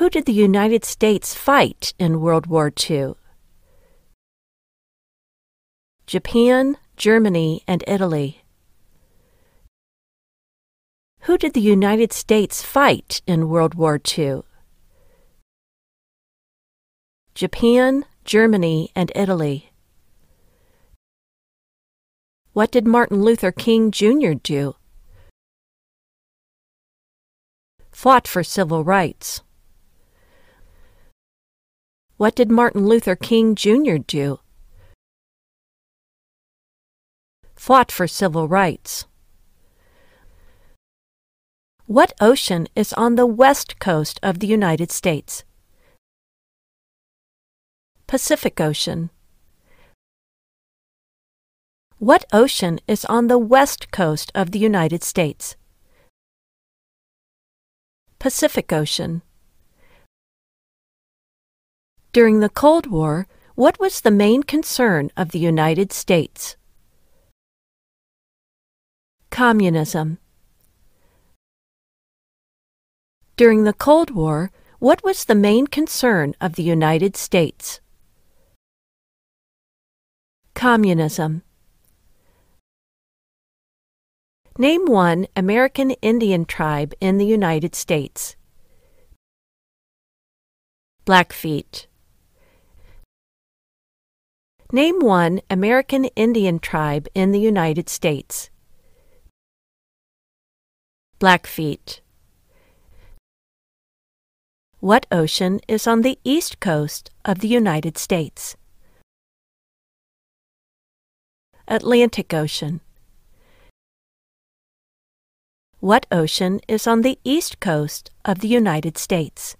Who did the United States fight in World War II? Japan, Germany, and Italy. Who did the United States fight in World War II? Japan, Germany, and Italy. What did Martin Luther King Jr. do? Fought for civil rights. What did Martin Luther King Jr. do? Fought for civil rights. What ocean is on the west coast of the United States? Pacific Ocean. What ocean is on the west coast of the United States? Pacific Ocean. During the Cold War, what was the main concern of the United States? Communism. During the Cold War, what was the main concern of the United States? Communism. Name one American Indian tribe in the United States. Blackfeet. Name one American Indian tribe in the United States. Blackfeet. What ocean is on the east coast of the United States? Atlantic Ocean. What ocean is on the east coast of the United States?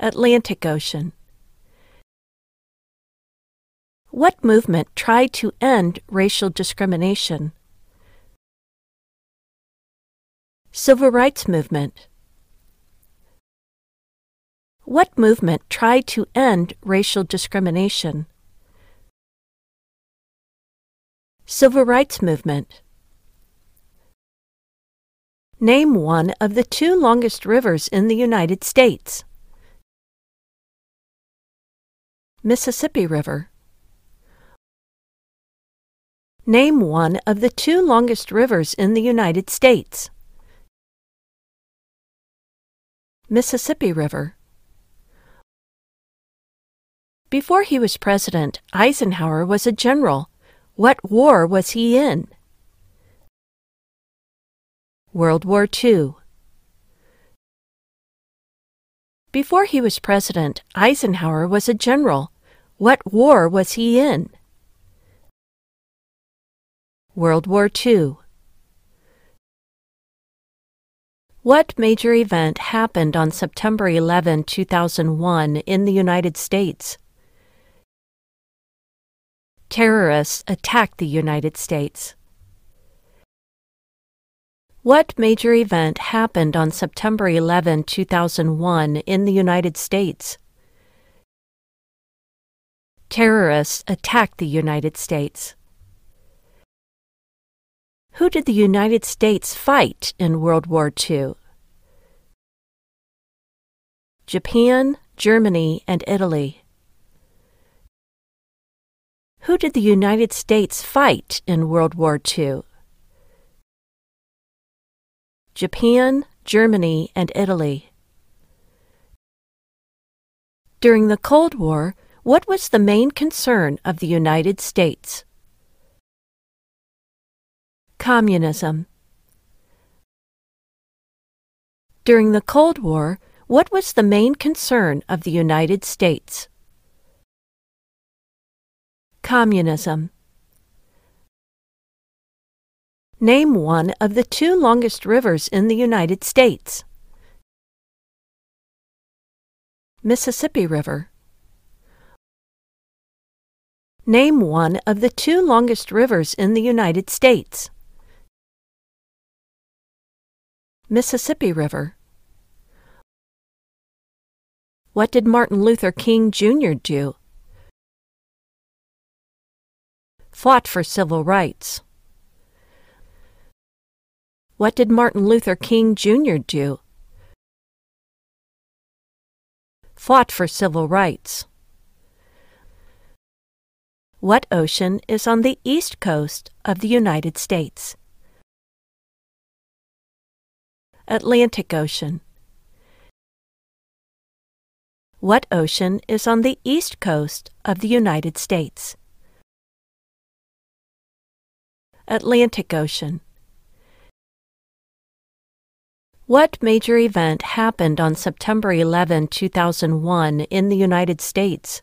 Atlantic Ocean. What movement tried to end racial discrimination? Civil Rights Movement. What movement tried to end racial discrimination? Civil Rights Movement. Name one of the two longest rivers in the United States. Mississippi River. Name one of the two longest rivers in the United States. Mississippi River. Before he was president, Eisenhower was a general. What war was he in? World War II. Before he was president, Eisenhower was a general. What war was he in? World War II. What major event happened on September 11, 2001, in the United States? terrorists attacked the United States. What major event happened on September 11, 2001, in the United States? Terrorists attacked the United States. Who did the United States fight in World War II? Japan, Germany, and Italy. Who did the United States fight in World War II? Japan, Germany, and Italy. During the Cold War, what was the main concern of the United States? Communism. During the Cold War, what was the main concern of the United States? Communism. Name one of the two longest rivers in the United States. Mississippi River. Name one of the two longest rivers in the United States. Mississippi River. What did Martin Luther King Jr. do? fought for civil rights. What did Martin Luther King Jr. do? fought for civil rights. What ocean is on the east coast of the United States? Atlantic Ocean. What ocean is on the east coast of the United States? Atlantic Ocean. What major event happened on September 11, 2001, in the United States?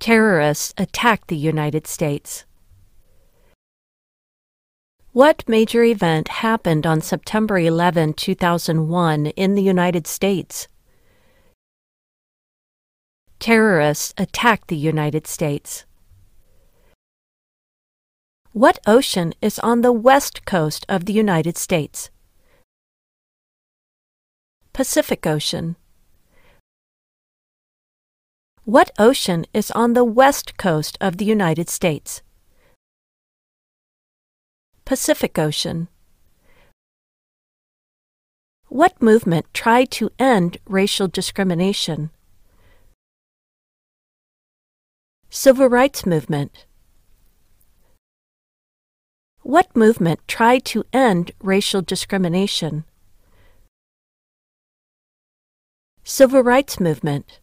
Terrorists attacked the United States. What major event happened on September 11, 2001, in the United States? Terrorists attacked the United States. What ocean is on the west coast of the United States? Pacific Ocean. What ocean is on the west coast of the United States? Pacific Ocean. What movement tried to end racial discrimination? Civil Rights Movement. What movement tried to end racial discrimination? Civil Rights Movement.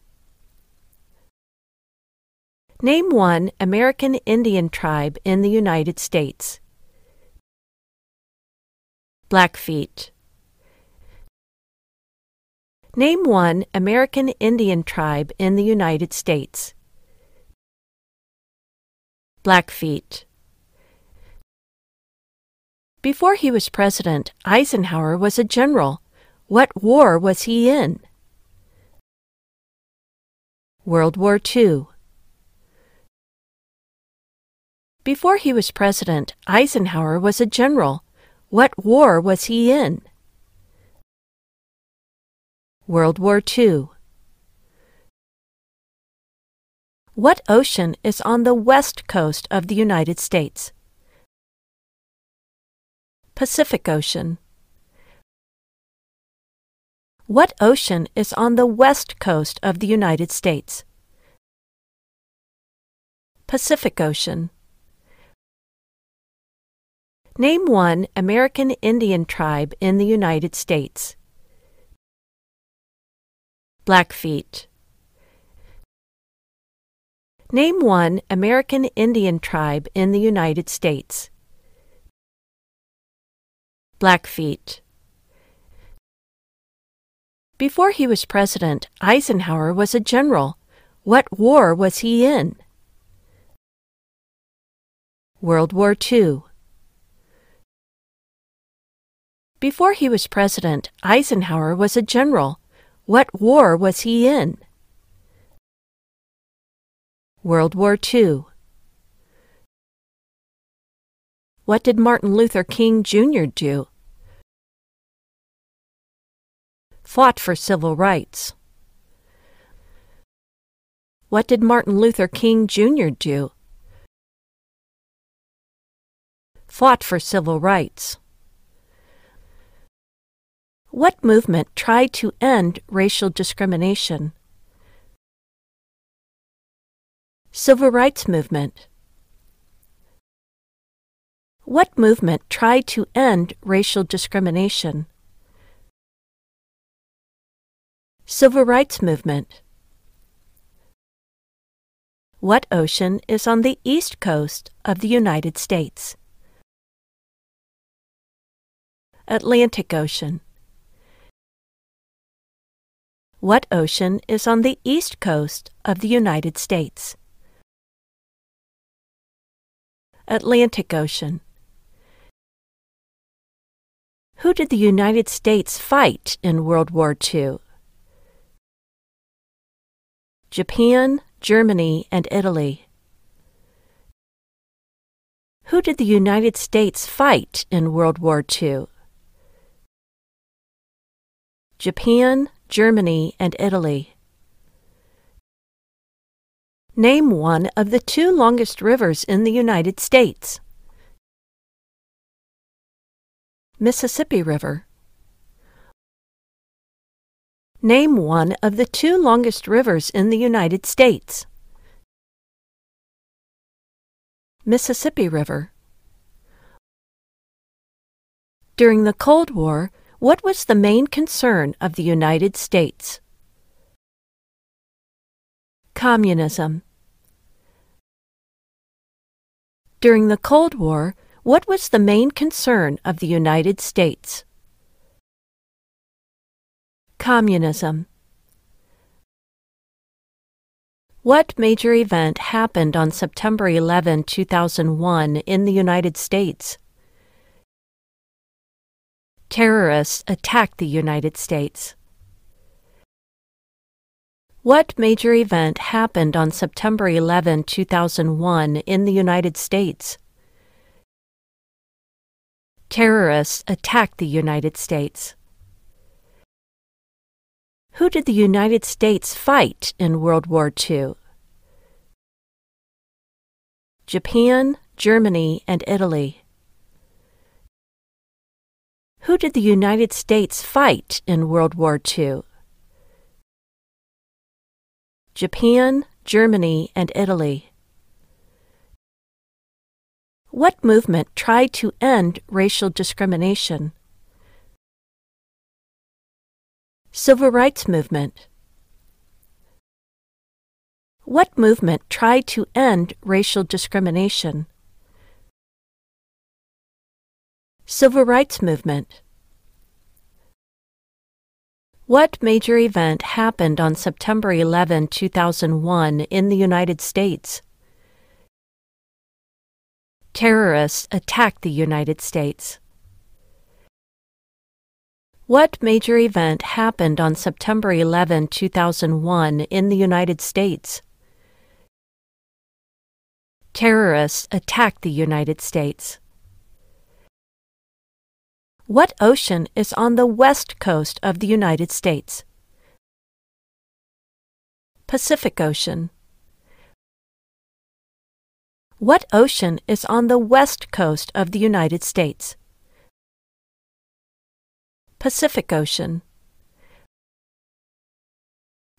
Name one American Indian tribe in the United States. Blackfeet. Name one American Indian tribe in the United States. Blackfeet. Before he was president, Eisenhower was a general. What war was he in? World War II. Before he was president, Eisenhower was a general. What war was he in? World War II. What ocean is on the west coast of the United States? Pacific Ocean. What ocean is on the west coast of the United States? Pacific Ocean. Name one American Indian tribe in the United States. Blackfeet. Name one American Indian tribe in the United States. Blackfeet. Before he was president, Eisenhower was a general. What war was he in? World War II. Before he was president, Eisenhower was a general. What war was he in? World War II. What did Martin Luther King Jr. do? Fought for civil rights. What did Martin Luther King Jr. do? Fought for civil rights. What movement tried to end racial discrimination? Civil Rights Movement. What movement tried to end racial discrimination? Civil Rights Movement. What ocean is on the east coast of the United States? Atlantic Ocean. What ocean is on the east coast of the United States? Atlantic Ocean. Who did the United States fight in World War II? Japan, Germany, and Italy. Who did the United States fight in World War II? Japan, Germany, and Italy. Name one of the two longest rivers in the United States. Mississippi River. Name one of the two longest rivers in the United States. Mississippi River. During the Cold War, what was the main concern of the United States? Communism. During the Cold War, what was the main concern of the United States? Communism. What major event happened on September 11, 2001, in the United States? Terrorists attacked the United States. What major event happened on September 11, 2001, in the United States? Terrorists attacked the United States. Who did the United States fight in World War II? Japan, Germany, and Italy. Who did the United States fight in World War II? Japan, Germany, and Italy. What movement tried to end racial discrimination? Civil Rights Movement. What movement tried to end racial discrimination? Civil Rights Movement. What major event happened on September 11, 2001, in the United States? Terrorists attacked the United States. What major event happened on September 11, 2001, in the United States? Terrorists attacked the United States. What ocean is on the west coast of the United States? Pacific Ocean. What ocean is on the west coast of the United States? Pacific Ocean.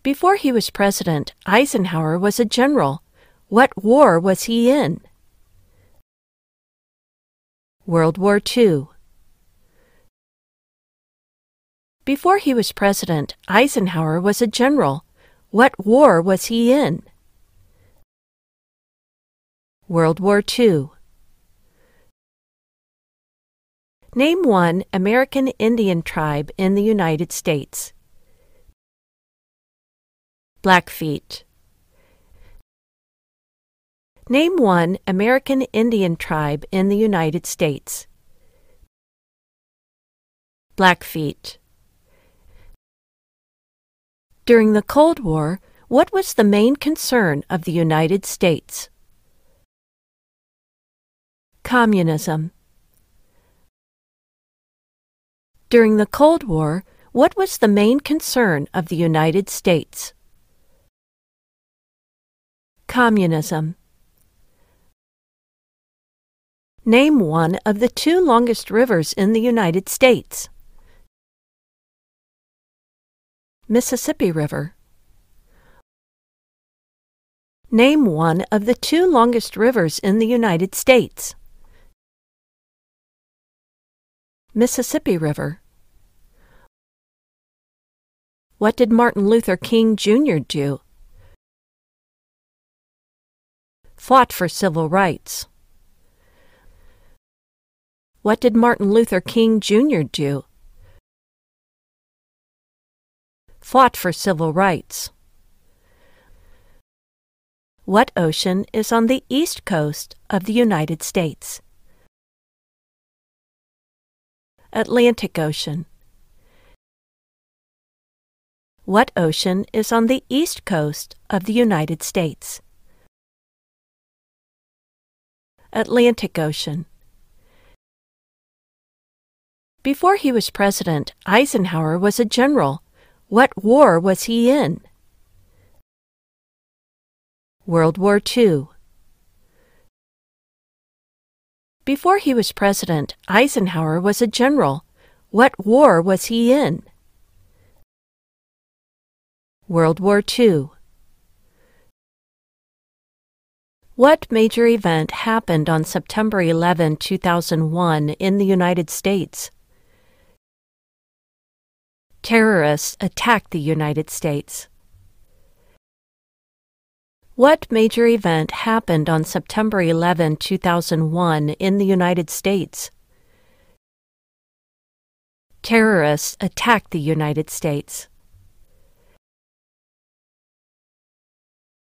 Before he was president, Eisenhower was a general. What war was he in? World War II. Before he was president, Eisenhower was a general. What war was he in? World War II. Name one American Indian tribe in the United States. Blackfeet. Name one American Indian tribe in the United States. Blackfeet. During the Cold War, what was the main concern of the United States? Communism. During the Cold War, what was the main concern of the United States? Communism. Name one of the two longest rivers in the United States. Mississippi River. Name one of the two longest rivers in the United States. Mississippi River. What did Martin Luther King Jr. do? Fought for civil rights. What did Martin Luther King Jr. do? Fought for civil rights. What ocean is on the east coast of the United States? Atlantic Ocean. What ocean is on the east coast of the United States? Atlantic Ocean. Before he was president, Eisenhower was a general what war was he in? World War II. Before he was president, Eisenhower was a general. What war was he in? World War II. What major event happened on September 11, 2001 in the United States? Terrorists attacked the United States. What major event happened on September 11, 2001 in the United States? Terrorists attacked the United States.